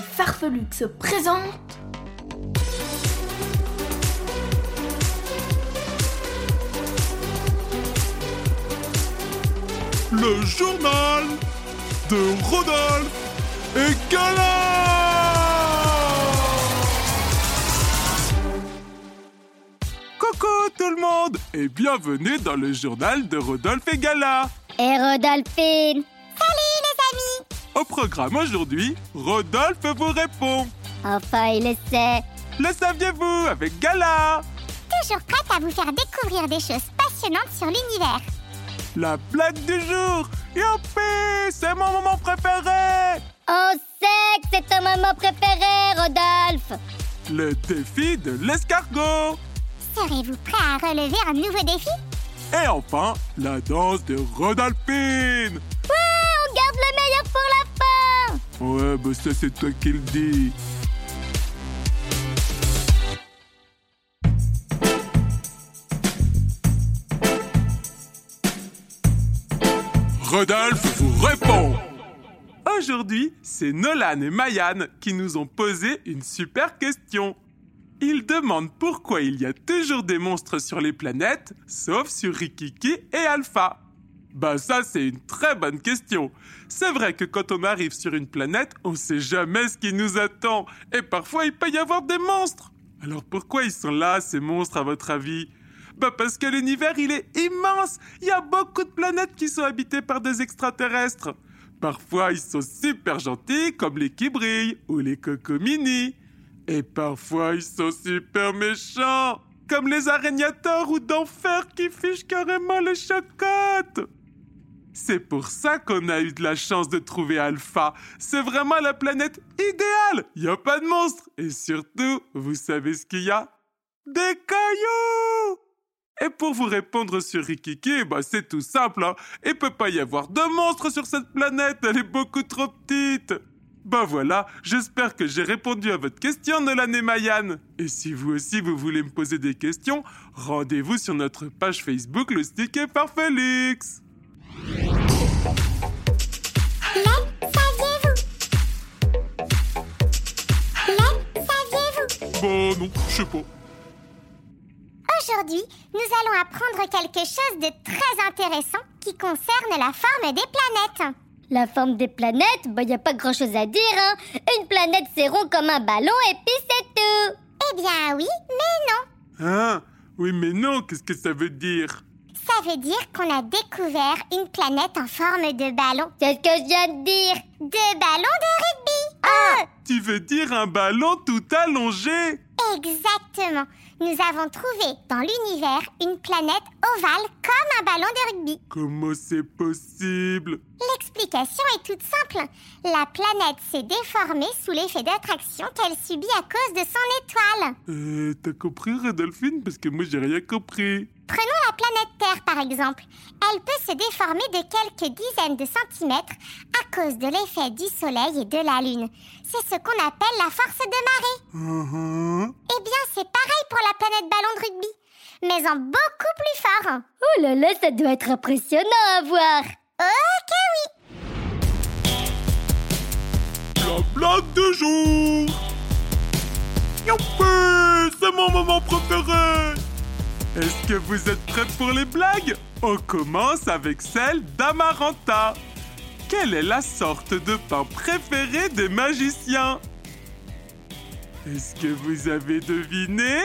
Farfelux se présentent Le journal de Rodolphe et Gala. Coucou tout le monde et bienvenue dans le journal de Rodolphe et Gala. Et Rodolphine Au programme aujourd'hui, Rodolphe vous répond. Enfin, il le sait. Le saviez-vous avec Gala? Toujours prête à vous faire découvrir des choses passionnantes sur l'univers. La blague du jour. Youpi C'est mon moment préféré. On sait que c'est ton moment préféré, Rodolphe. Le défi de l'escargot. Serez-vous prêt à relever un nouveau défi? Et enfin, la danse de Rodolphine Ouais, bah ça c'est toi qui le dis. Rodolphe vous répond Aujourd'hui, c'est Nolan et Mayan qui nous ont posé une super question. Ils demandent pourquoi il y a toujours des monstres sur les planètes, sauf sur Rikiki et Alpha. Bah ça c'est une très bonne question. C'est vrai que quand on arrive sur une planète, on sait jamais ce qui nous attend et parfois il peut y avoir des monstres. Alors pourquoi ils sont là ces monstres à votre avis? Bah parce que l'univers il est immense. Il y a beaucoup de planètes qui sont habitées par des extraterrestres. Parfois ils sont super gentils comme les qui brillent ou les cocomini. Et parfois ils sont super méchants comme les aragnateurs ou d'enfer qui fichent carrément les chocottes. C'est pour ça qu'on a eu de la chance de trouver Alpha. C'est vraiment la planète idéale. N'y a pas de monstres. Et surtout, vous savez ce qu'il y a? Des cailloux Et pour vous répondre sur Rikiki, bah c'est tout simple. Hein. Il peut pas y avoir de monstres sur cette planète. Elle est beaucoup trop petite. Bah voilà, j'espère que j'ai répondu à votre question, Nolan et Mayan. Et si vous aussi vous voulez me poser des questions, rendez-vous sur notre page Facebook Le Stick par Félix. Bah non, je sais pas. Aujourd'hui, nous allons apprendre quelque chose de très intéressant qui concerne la forme des planètes. La forme des planètes, bah y a pas grand chose à dire, hein. Une planète c'est rond comme un ballon et puis c'est tout. Eh bien oui, mais non. Hein Oui, mais non, qu'est-ce que ça veut dire? Ça veut dire qu'on a découvert une planète en forme de ballon. C'est ce que je viens de dire. De ballon de rugby. Ah Tu veux dire un ballon tout allongé? Exactement. Nous avons trouvé dans l'univers une planète ovale comme un ballon de rugby. Comment c'est possible? L'explication est toute simple. La planète s'est déformée sous l'effet d'attraction qu'elle subit à cause de son étoile. Euh, t'as compris, Rodolphine? Parce que moi, j'ai rien compris. Prenons planète Terre par exemple. Elle peut se déformer de quelques dizaines de centimètres à cause de l'effet du Soleil et de la Lune. C'est ce qu'on appelle la force de marée. Mhm. Eh bien, c'est pareil pour la planète ballon de rugby, mais en beaucoup plus fort. Oh là là, ça doit être impressionnant à voir. Ok, oui. La blague du jour Youpi C'est mon moment préféré Est-ce que vous êtes prêts pour les blagues? On commence avec celle d'Amaranta. Quelle est la sorte de pain préférée des magiciens? Est-ce que vous avez deviné?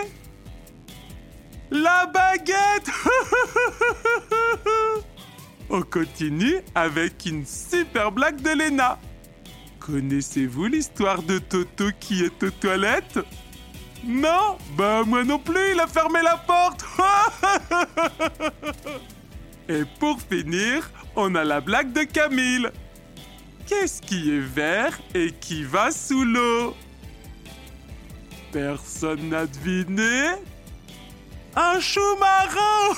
La baguette! On continue avec une super blague de Léna. Connaissez-vous l'histoire de Toto qui est aux toilettes? Non Bah moi non plus, il a fermé la porte Et pour finir, on a la blague de Camille. Qu'est-ce qui est vert et qui va sous l'eau? Personne n'a deviné Un chou-marin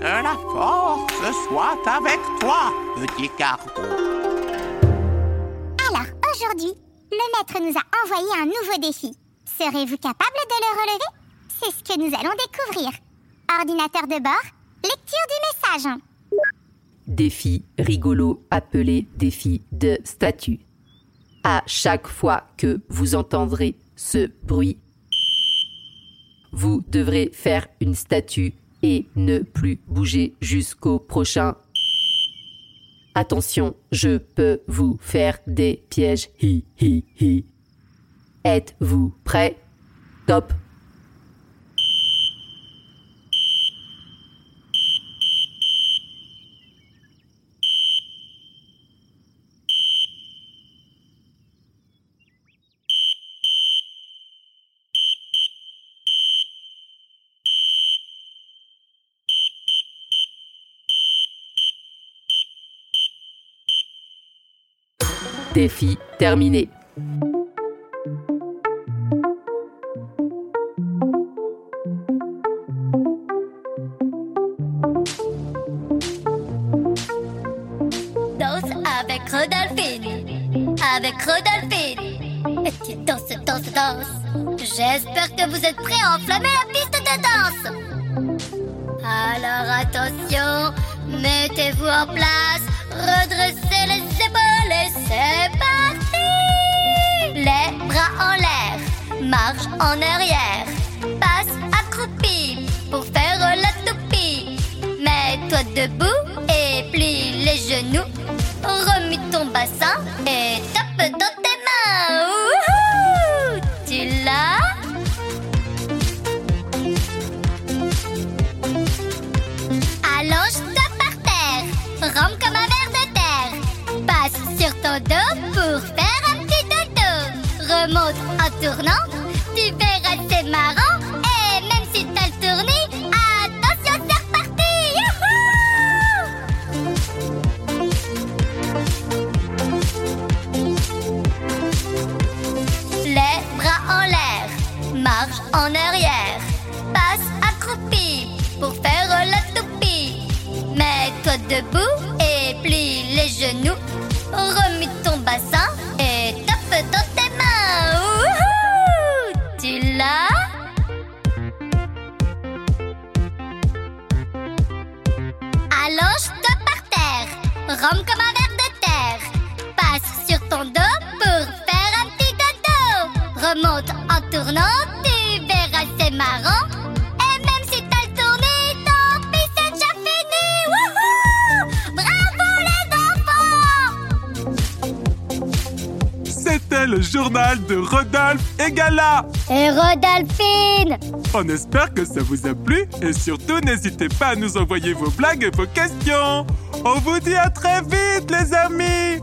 Que la force soit avec toi, petit cargo. Aujourd'hui, le maître nous a envoyé un nouveau défi. Serez-vous capable de le relever? C'est ce que nous allons découvrir. Ordinateur de bord, lecture du message. Défi rigolo appelé défi de statut. À chaque fois que vous entendrez ce bruit, vous devrez faire une statue et ne plus bouger jusqu'au prochain. Attention, je peux vous faire des pièges. Hi hi hi. Êtes-vous prêt? Top. Défi terminé. Danse avec Rodolphine. Avec Rodolphine. Et tu danses, danses, danses. J'espère que vous êtes prêts à enflammer la piste de danse. Alors attention, mettez-vous en place, redressez c'est parti. Les bras en l'air, marche en arrière, debout et plie les genoux, remue ton bassin et tape dans tes mains. Wouhou tu l'as? Allonge-toi par terre, rampe comme un ver de terre. Passe sur ton dos pour faire un petit dodo. Remonte en tournant, C'était le journal de Rodolphe et Gala. Et Rodolphine On espère que ça vous a plu et surtout n'hésitez pas à nous envoyer vos blagues et vos questions. On vous dit à très vite les amis.